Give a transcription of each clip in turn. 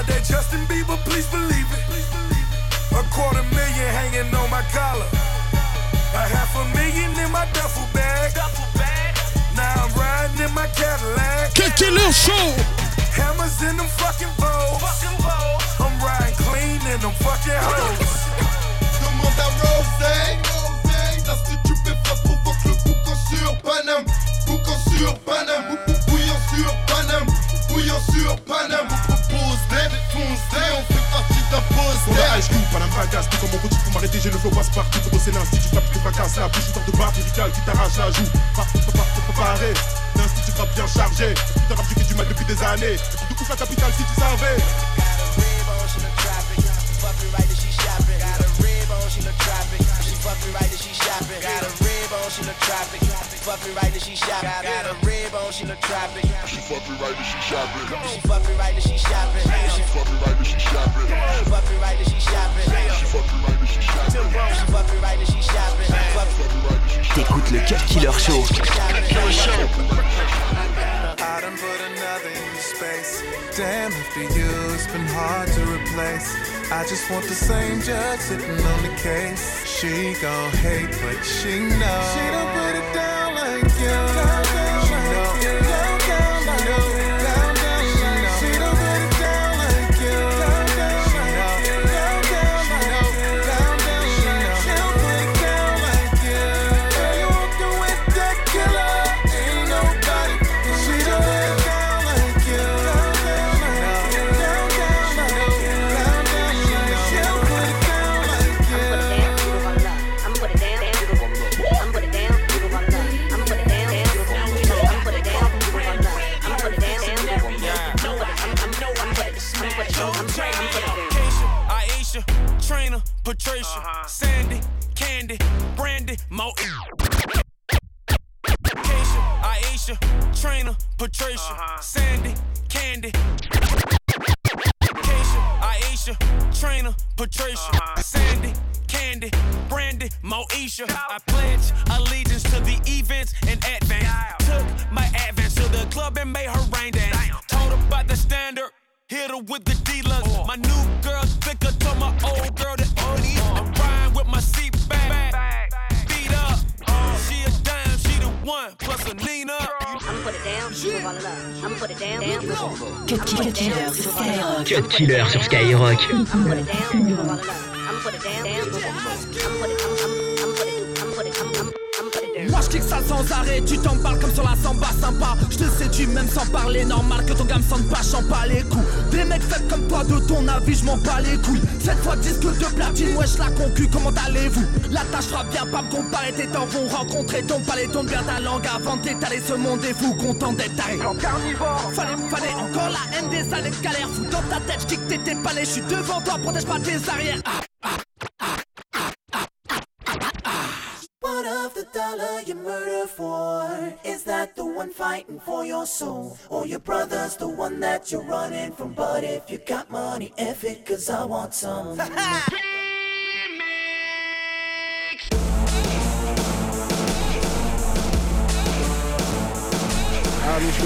got that Justin Bieber, please believe it. A quarter million hanging on my collar. A half a million in my duffel bag. Now I'm riding in my Cadillac. Cut Killer Show! Hammers in them fucking bowls. I'm riding clean in them fucking hoes. Demande à Rose, le boucan sur Paname, boucan sur Paname, sur Paname, sur Paname, dead. HQ, pas la bagasse, tout comme mon petit pour m'arrêter, j'ai le flow passe partout, pour bosser l'institut, tape des fracasses, la bouche, une de barre médicale qui t'arrache la joue. Pas, pas, pas, pas, préparé, l'institut rap bien chargé, putain rap j'ai du mal depuis des années, et de ouf la capitale si tu savais. Fucking right and she shopping. Got a rib on, She fucking right and she shopping. She fucking right and she shopping. She fucking right and she shopping. She fucking right and she shopping. She fucking right and she shopping. She fucking right and she shopping. T'écoutes le Cut Killer Show. I done put another in your space. Damn, after you, it's been hard to replace. I just want the same judge sitting on the case. She gon' hate, but she knows. She don't put it down like Candy, Brandy, Moesha. I pledge allegiance to the events in advance. Took my advance to the club and made her rain dance. Told her about the standard. Hit her with the deluxe. My new girl thicker to my old girl that only. I'm riding with my seat back. Beat up. She a dime, she the one. Plus a Nina. I'ma put it down, yeah. roll it up. I'ma put it down, down. Cut Killer sur Skyrock. Cut Killer sur Skyrock. Moi je kick ça sans arrêt, tu t'en parles comme sur la samba sympa. Je te séduis même sans parler, normal que ton gamme sente pas, j'en pas les coups. Des mecs faits comme toi, de ton avis, je m'en bats les couilles. Cette fois disque de platine, wesh la concu, comment allez-vous? La tâche fera bien pas me comparer, tes dents vont rencontrer ton palais Tourne bien ta langue avant d'étaler ce monde est fou, content d'être taré carnivore. Fallait, fallait encore la haine des années de galère. Dans ta tête, je que t'étais palais, je suis devant toi, protège pas tes arrières. Ah, murder for? Is that the one fighting for your soul? Or your brother's the one that you're running from? But if you got money, F it, cause I want some.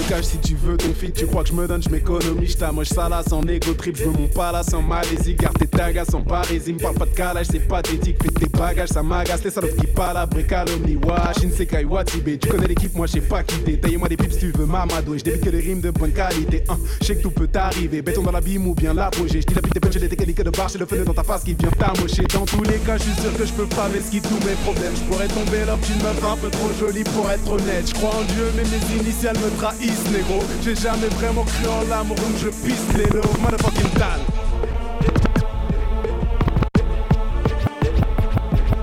Cache si tu veux ton feed, tu crois que je me donne, je m'économise, je t'amoche là sans égo trip, je veux mon palace en Malaisie, garde tes tagas en parisie, me parle pas de calage, c'est pathétique, fais tes bagages, ça m'agace, les salopes qui palabrent et calomnient, wash, Shinsekai, Watibé, tu connais l'équipe, moi je sais pas quitter, taille-moi des pips tu veux mamadouer, je débite que des rimes de bonne qualité, hein, je sais que tout peut t'arriver, béton dans la bime ou bien l'apogée, je dis la pute des j'ai des qualités de barre, j'ai le feu dans ta face qui vient t'amocher, dans tous les cas, je suis sûr que je peux pas mesquiller tous mes problèmes, je pourrais tomber là, d'une meuf un peu trop jolie pour être honnête, je crois en Dieu, mais mes initiales me trahissent, négro, j'ai jamais vraiment cru en l'amour, donc je pisse les lots, motherfucking tal.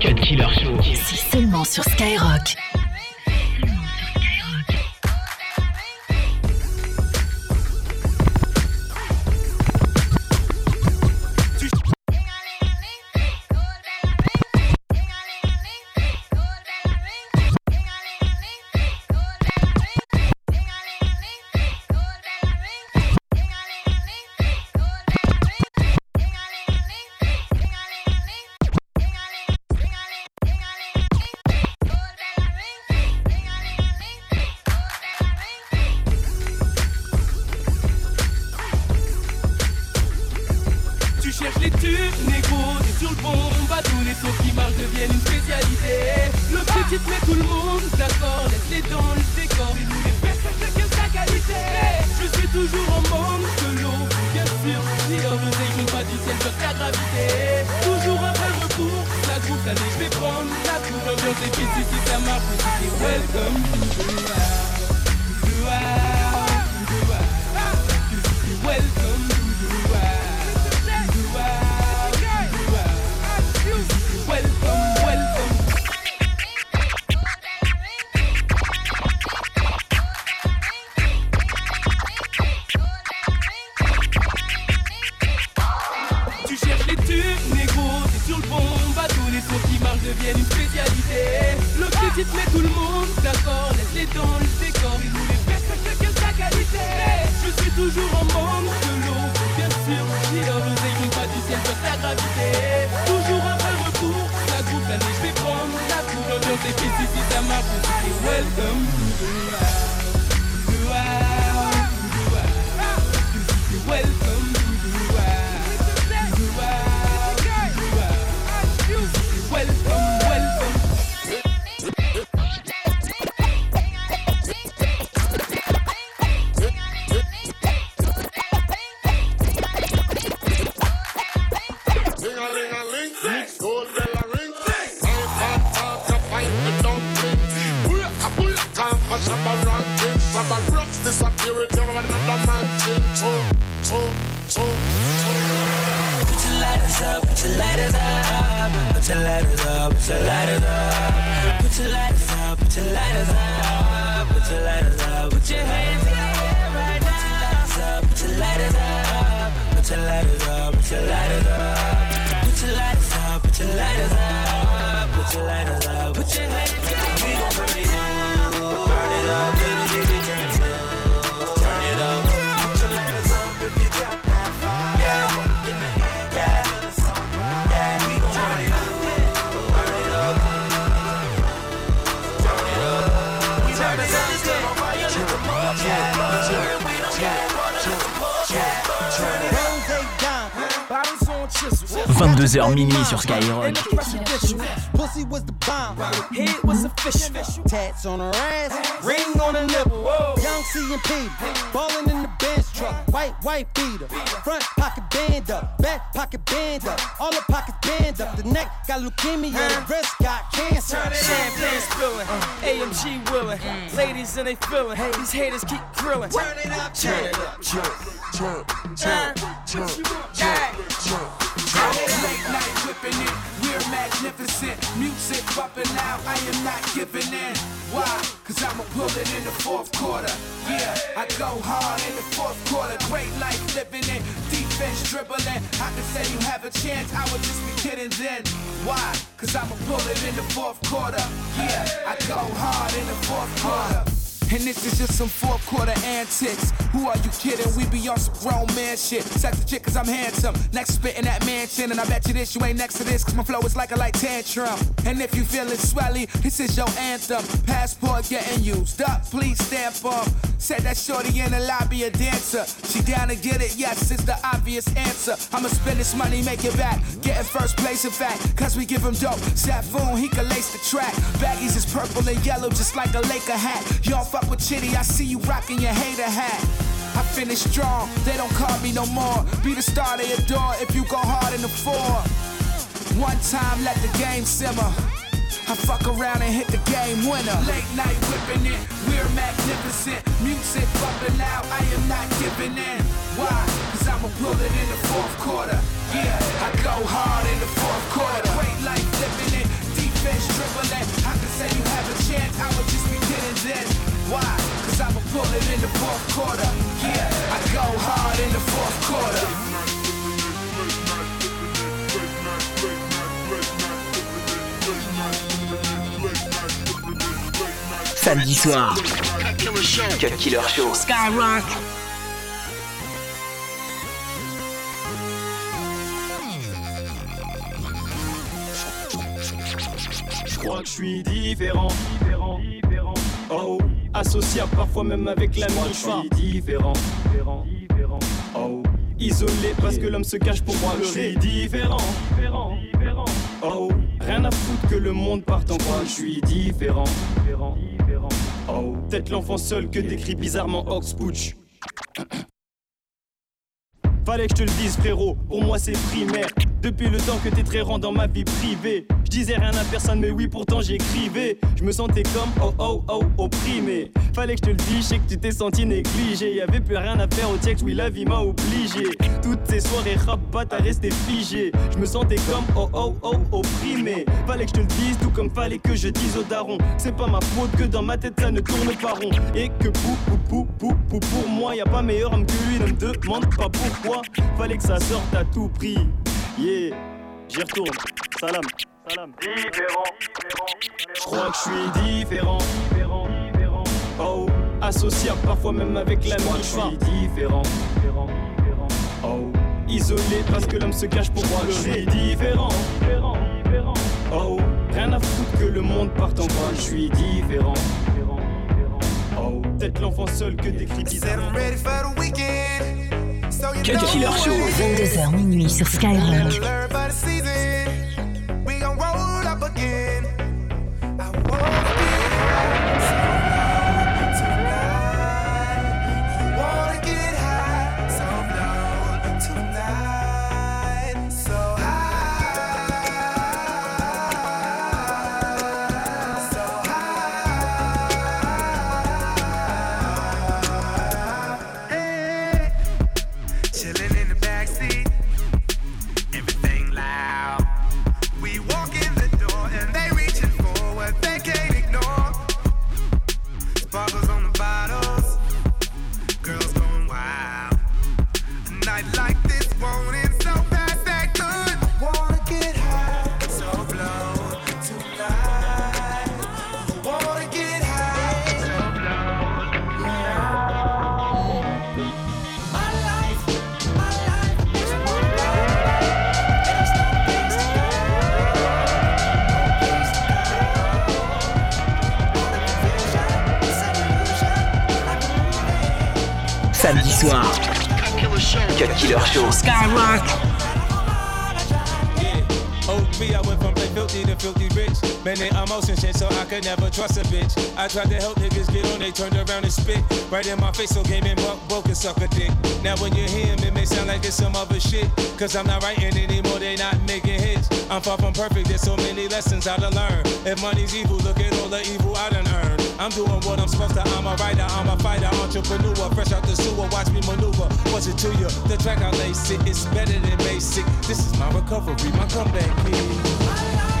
Cut Killer Show. C'est seulement sur Skyrock. Put your up, put your lighters up, 22h minuit sur Skyrock. Pussy was the bomb. Head was official. Tats on her ass. Ring on her nipple. Young C and P. Ballin' in the Benz truck. White, white beater. Front pocket band up. Back pocket band up. All the pockets band up. The neck got leukemia. The wrist got cancer. Champagne spilling, AMG willing, ladies and they feeling. These haters keep grilling. Turn it up, turn it up, turn, turn, turn, turn, Late night whipping it, we're magnificent. Music bumping out, I am not giving in. Why? Cause I'ma pull it in the fourth quarter. Yeah, I go hard in the fourth quarter. Great life living it, defense dribbling. I can say you have a chance, I would just be kidding then. Why? Cause I'ma pull it in the fourth quarter. Yeah, I go hard in the fourth quarter. And this is just some fourth quarter antics. Who are you kidding? We be on some grown man shit. Sex the chick cause I'm handsome. Next spit in that mansion. And I bet you this, you ain't next to this cause my flow is like a light tantrum. And if you feeling swelly, this is your anthem. Passport getting used up, please stamp up. Said that shorty in the lobby a dancer. She down to get it, yes, it's the obvious answer. I'ma spend this money, make it back. Getting first place, in fact, cause we give him dope. Safoon, he can lace the track. Baggies is purple and yellow, just like a Laker hat. You don't fuck with Chitty, I see you rocking your hater hat. I finish strong, they don't call me no more. Be the star they adore if you go hard in the four. One time, let the game simmer. I fuck around and hit the game winner. Late night whipping it, we're magnificent. Music bumping out, I am not giving in. Why? Cause I'ma pull it in the fourth quarter. Yeah, I go hard in the fourth quarter. Great life living it, fourth quarter. Yeah, I go hard in the fourth quarter. Samedi soir. Cut Killer Show. Skyrock. Je crois que je suis différent, différent, différent. Oh, associable parfois même avec la Je suis différent, différent, différent. Oh, Isolé parce que l'homme se cache pour voir le suis différent. Oh, rien à foutre que le monde parte en croix. Je suis différent. Oh, peut-être l'enfant seul que décrit bizarrement Oxpooch. Fallait que je te le dise frérot, pour moi c'est primaire Depuis le temps que t'es très rend dans ma vie privée. Je disais rien à personne mais oui pourtant j'écrivais. Je me sentais comme oh oh oh opprimé. Fallait que je te le dise, sais que tu t'es senti négligé. Y'avait plus rien à faire au texte, oui la vie m'a obligé. Toutes ces soirées rap t'as resté figé. Je me sentais comme oh oh oh opprimé. Fallait que je te le dise tout comme fallait que je dise au daron. C'est pas ma faute que dans ma tête ça ne tourne pas rond. Et que pou pou pou pou pou pour moi y a pas meilleur homme que lui. Ne me demande pas pourquoi. Fallait que ça sorte à tout prix. Yeah, j'y retourne. Salam, salam. Différent, Je crois que je suis différent. Oh, associable parfois même avec la Je suis différent. Oh, isolé parce que l'homme se cache pour moi. Je suis différent. Oh, rien à foutre que le monde parte en croix. Je suis différent. Oh, peut-être l'enfant seul que décrit bizarrement. Cut Killer Show. 22h minuit sur Skyrock. Cut Killer Show. Skyrock. I went from play filthy to filthy rich. Man, they emotion shit, so I could never trust a bitch. I tried to help niggas get on, they turned around and spit. Right in my face, so game and buck, broke and suck a dick. Now when you hear him, it may sound like it's some other shit. Cause I'm not writing anymore, they not making hits. I'm far from perfect, there's so many lessons I to learn. If money's evil, look at all the evil I done earned. I'm doing what I'm supposed to, I'm a writer, I'm a fighter, entrepreneur. Fresh out the sewer, watch me maneuver. What's it to you? The track I lace it, it's better than basic. This is my recovery, my comeback, kid.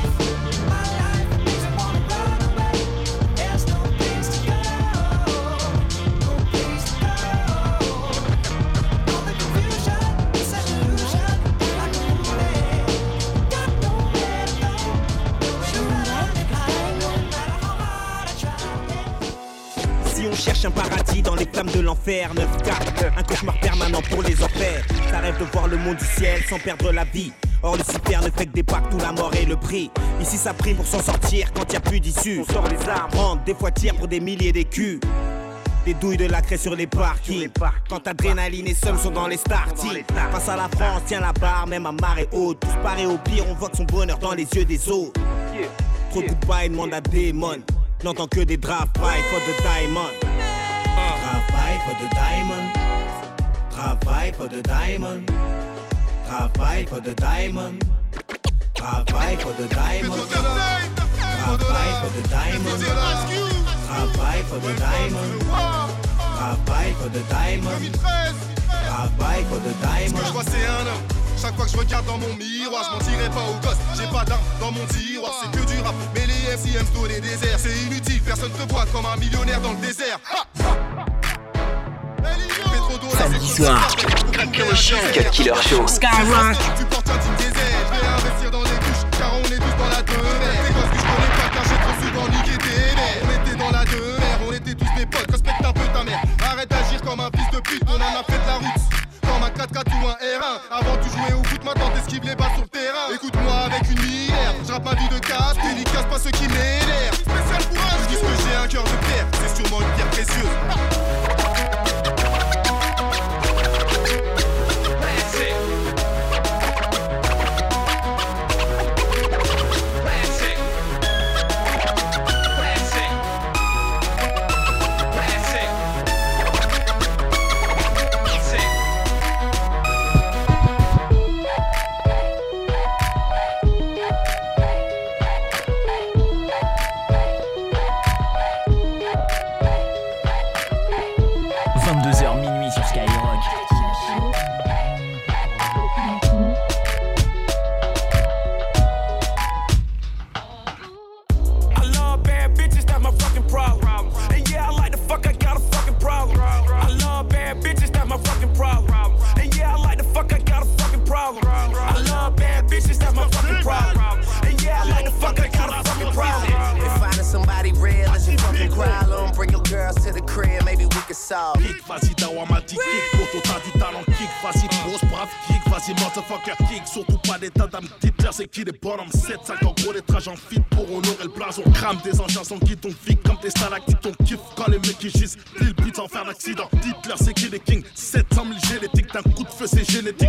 L'enfer 9-4, un cauchemar permanent pour les enfers Ça rêve de voir le monde du ciel sans perdre la vie Or Lucifer ne fait que des pactes où la mort est le prix Ici ça prime pour s'en sortir quand y a plus d'issue On sort les armes, rentre des fois tire pour des milliers d'écus des douilles de la craie sur les parkings. Quand adrénaline et seum sont dans les starting. Face à la France, tient la barre, même à marée haute. Tous parés au pire, on voit que son bonheur dans les yeux des autres. Trop de goodbye, demande à Démon. N'entend que des draft fight for the diamond. Travail for the diamond. Travail for the diamond. Travail for the diamond. Travail for the diamond. Travail for the diamond. Travail for the diamond. Travail for the diamond. Travail for the Ce que je diamond. vois c'est un homme chaque fois que je regarde dans mon miroir, je mentirai pas aux gosses. J'ai pas d'armes dans mon tiroir, c'est que du rap. Mais les MC aiment se donner des c'est inutile. Personne te voit comme un millionnaire dans le désert. Tu portes un team des airs, je vais investir dans les couches, car on est tous dans la de. Les gosses, je t'en pas caché, je t'en suis dans. On était dans la de on était tous des potes, respecte un peu ta mère. Arrête d'agir comme un fils de pute, on en a fait de la route, comme un 4-4 ou un R1. Avant de jouer au foot, ma tante qu'il les bas sur le terrain. Kick. Poto, t'as du talent, kick, vas-y, grosse brave, kick, vas-y, motherfucker, kick. Surtout pas d'état d'âme, Hitler, c'est qui les bonhommes 7, 5 en gros, les trages en fit pour honorer le blason. Crame des engins sans ton fic, comme tes stalactites, ton kiff. Quand les mecs qui gisent, le beat sans faire d'accident. Hitler, c'est qui les kings? 700 000 génétiques, d'un coup de feu, c'est génétique.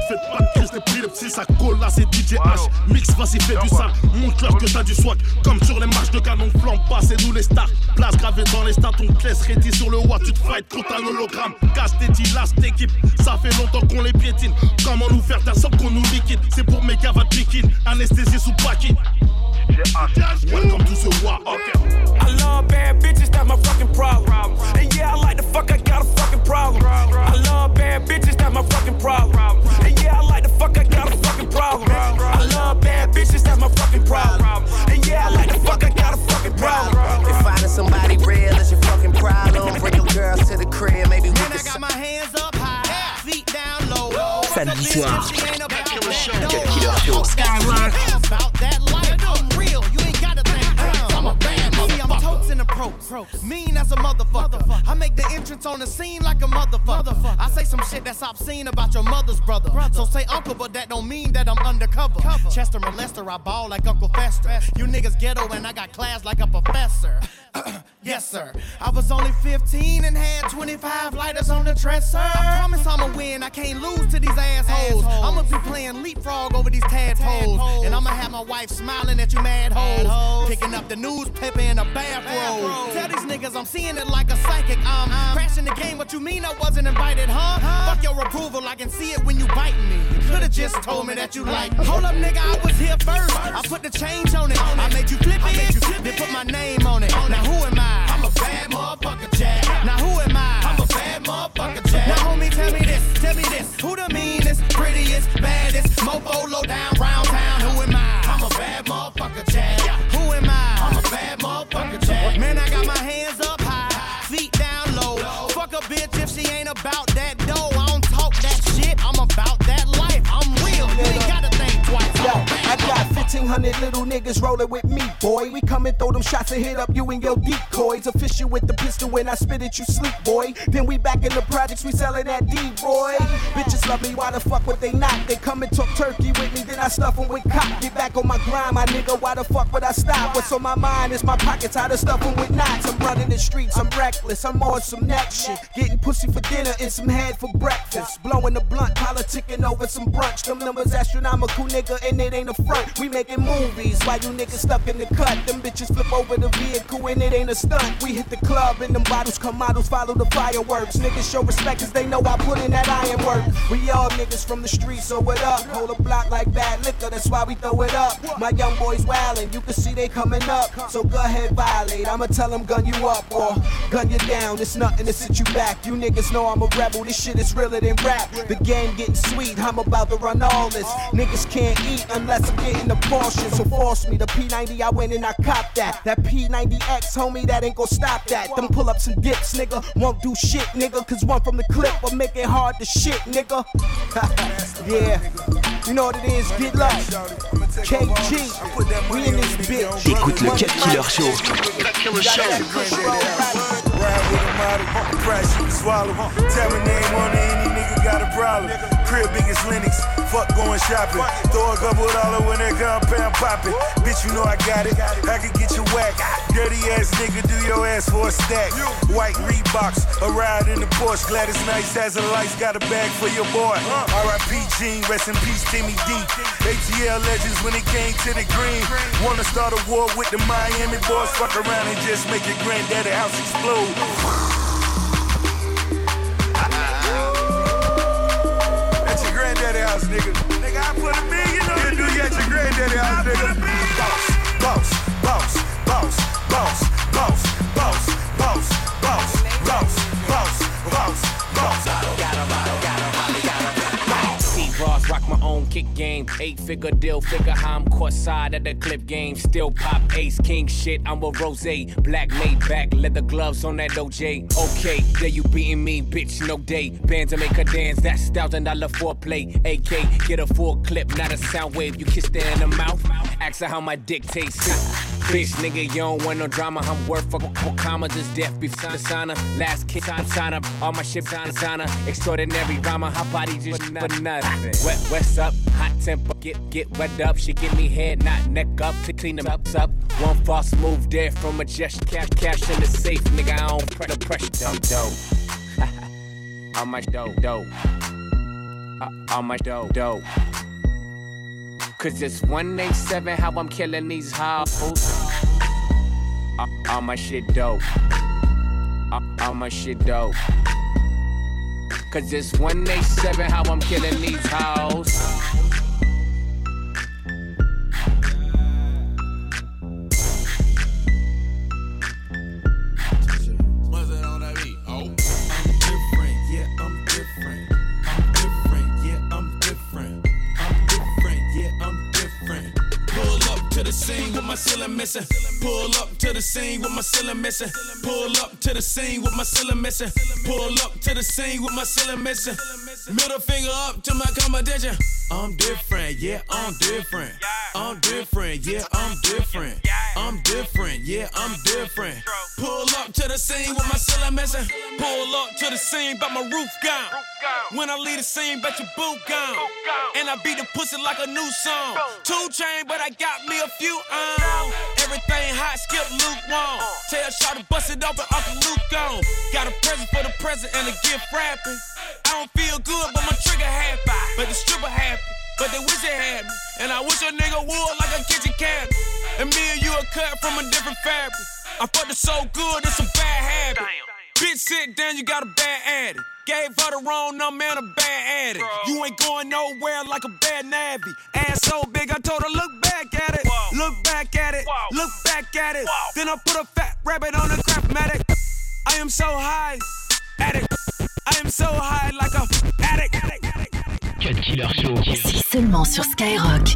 Ça colle là, c'est DJ H. Mix, vas-y, fais du sale. Montre-leur que t'as du swag, comme sur les matchs de canon flambe pas, c'est nous les stars. Place gravée dans les stats, on te laisse ready sur le watt, tu te fight contre un hologramme. Casse tes lâche équipe, ça fait longtemps qu'on les piétine. Comment nous faire taire sans qu'on nous liquide? C'est pour mes va piquine, anesthésie sous packing. Welcome to the war, okay. I love bad bitches, that's my fucking problem. And yeah, I like the fuck, I got a fucking problem. I love bad bitches, that's my fucking problem. And yeah, I like the fuck, I got a. I love bad bitches, that's my fucking problem. And yeah, I like the fuck, I got a fucking problem. If finding somebody real is your fucking problem, bring your girls to the crib, maybe we can. I got my hands up high, feet down low. Samedi soir, Cut Killer Show. Skyrock. Mean as a motherfucker. I make the entrance on the scene like a motherfucker. I say some shit that's obscene about your mother's brother. So say uncle, but that don't mean that I'm undercover. Chester molester, I ball like Uncle Fester. You niggas ghetto and I got class like a professor. yes, sir. I was only 15 and had 25 lighters on the dresser. I promise I'ma win. I can't lose to these assholes. I'ma be playing leapfrog over these tadpoles. And I'ma have my wife smiling at you mad hoes. Picking up the newspaper in a bathrobe. Tell these niggas I'm seeing it like a psychic. I'm crashing the game. What you mean I wasn't invited, huh? Fuck your approval. I can see it when you biting me. You could've just told me that you like me. Hold up, nigga. I was here first. I put the change on it. I made you flip it. Then put my name on it. Now who am I? I'm a bad motherfucker, Jack. 1500 little niggas rolling with me, boy. We come and throw them shots and hit up you and your decoys. Official with the pistol when I spit it, you sleep, boy. Then we back in the projects, we selling that D, boy. Bitches love me, why the fuck would they not? They come and talk turkey with me, then I stuff them with cop. Get back on my grind, my nigga, why the fuck would I stop? What's on my mind is my pockets, how to stuff them with knots. I'm running the streets, I'm reckless, I'm on some next shit. Getting pussy for dinner and some head for breakfast. Blowing the blunt, politicking over some brunch. Them numbers astronomical, nigga, and it ain't a front. We making movies while you niggas stuck in the cut. Them bitches flip over the vehicle and it ain't a stunt. We hit the club and them bottles come models follow the fireworks. Niggas show respect cause they know I put in that iron work. We all niggas from the streets, so what up? Hold a block like bad liquor, that's why we throw it up. My young boys wildin', you can see they coming up. So go ahead, violate. I'ma tell them gun you up or gun you down. It's nothing to sit you back. You niggas know I'm a rebel. This shit is realer than rap. The game getting sweet. I'm about to run all this. Niggas can't eat unless I'm getting the portion. So force me. The P90, I went and I copped that. That P90X, homie, that ain't gon' stop that. Them pull ups and dips, nigga. Won't do shit, nigga. Cause one from the clip will make it hard to shit, nigga. yeah. You know what it is, get low. KG, we in this bitch. T'écoutes le Cut Killer Show. Cut Killer Show. Ride with a model, price swallow. Tell me name on it, any nigga got a problem. Crib biggest Linux, fuck going shopping. Throw a couple dollar when that compound popping. Bitch, you know I got it. I can get you whack. Dirty ass nigga, do your ass for a stack. White Reeboks, a ride in the Porsche. Gladys Nice as a lights, got a bag for your boy. R.I.P. Gene, rest in peace, Timmy D. ATL legends when it came to the green. Wanna start a war with the Miami boys? Fuck around and just make your granddaddy house explode. Nigga. Nigga, I put a million on you. Do you at your granddaddy house, nigga? Boss, boss, kick game. Eight figure deal, figure how I'm caught side at the clip game. Still pop ace, king shit, I'm a rose. Black made back, leather gloves on that OJ. Okay, there you beating me, bitch, no day. Bands to make her dance, that's thousand dollar foreplay. AK, get a full clip, not a sound wave. You kiss her in the mouth, ask her how my dick tastes. Bitch, nigga, you don't want no drama. I'm worth for comma, just death be sign signer. Last kick sign signer. All my shit sign signer. Extraordinary rhymer. Hot body just for nothing. Wet, what's up? Hot temper. Get get wet up. She give me head, not neck up. To clean them up. up. One false move there from a gesture. Cash, cash in the safe, nigga. I don't press the pressure. Dope, dope. All my dope, dope. Uh, all my dope, dope. Cause it's 187 how I'm killing these hoes. All my shit dope. All my shit dope. Cause it's 187 how I'm killing these hoes. Scene with my ceiling missing. Pull up to the scene with my ceiling missing. Pull up to the scene with my ceiling missing. Pull up to the scene with my ceiling missing. Middle finger up to my competition. I'm different, yeah, I'm different. I'm different, yeah, I'm different. I'm different, yeah, I'm different. Pull up to the scene with my ceiling missing. Pull up to the scene, but my roof gone. When I leave the scene, bet your boot gone. And I beat the pussy like a new song. Two chain, but I got me a few on. Everything hot, skip Luke lukewarm. Tell Shaw to bust it open, Uncle Luke gone. Got a present for the present and a gift wrapping. I don't feel good, but my trigger happy. But the stripper happy. But they wish they had me. And I wish a nigga would like a kitchen cabinet. And me and you are cut from a different fabric. I fucked it so good, it's a bad habit. Bitch, sit down, you got a bad addict. Gave her the wrong number and a bad addict. You ain't going nowhere like a bad navvy. Ass so big, I told her, look back at it. Look back at it. Look back at it. Then I put a fat rabbit on the craftmatic. I am so high, addict. I am so high like a addict. Cut Killer Show. Ici seulement sur Skyrock.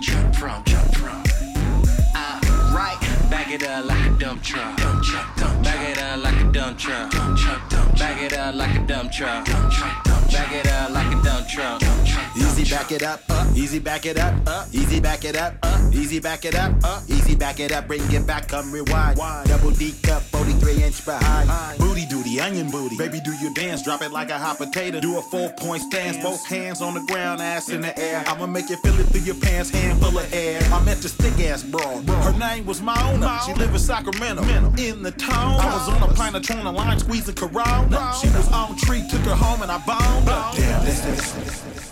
Jump from, jump from. Ah, right, back it up like a dump truck. Dump truck, Back it up like a dump truck. It up like a dump truck. Back it up like a dump truck. Easy back it up, uh, easy back it up, uh, easy back it up, uh, easy back it up, uh, easy back it up, bring it back, come rewind. Double D cup, 43 inch behind. Booty duty, onion booty. Baby, do your dance, drop it like a hot potato. Do a four point stance, both hands on the ground, ass in the air. I'ma make you feel it through your pants, hand full of air. I met this thick ass broad. Her name was Mona. She live in Sacramento. In the town, I was on a planetron, a line squeezing Corona. She was on tree, took her home, and I bound her. Damn, this.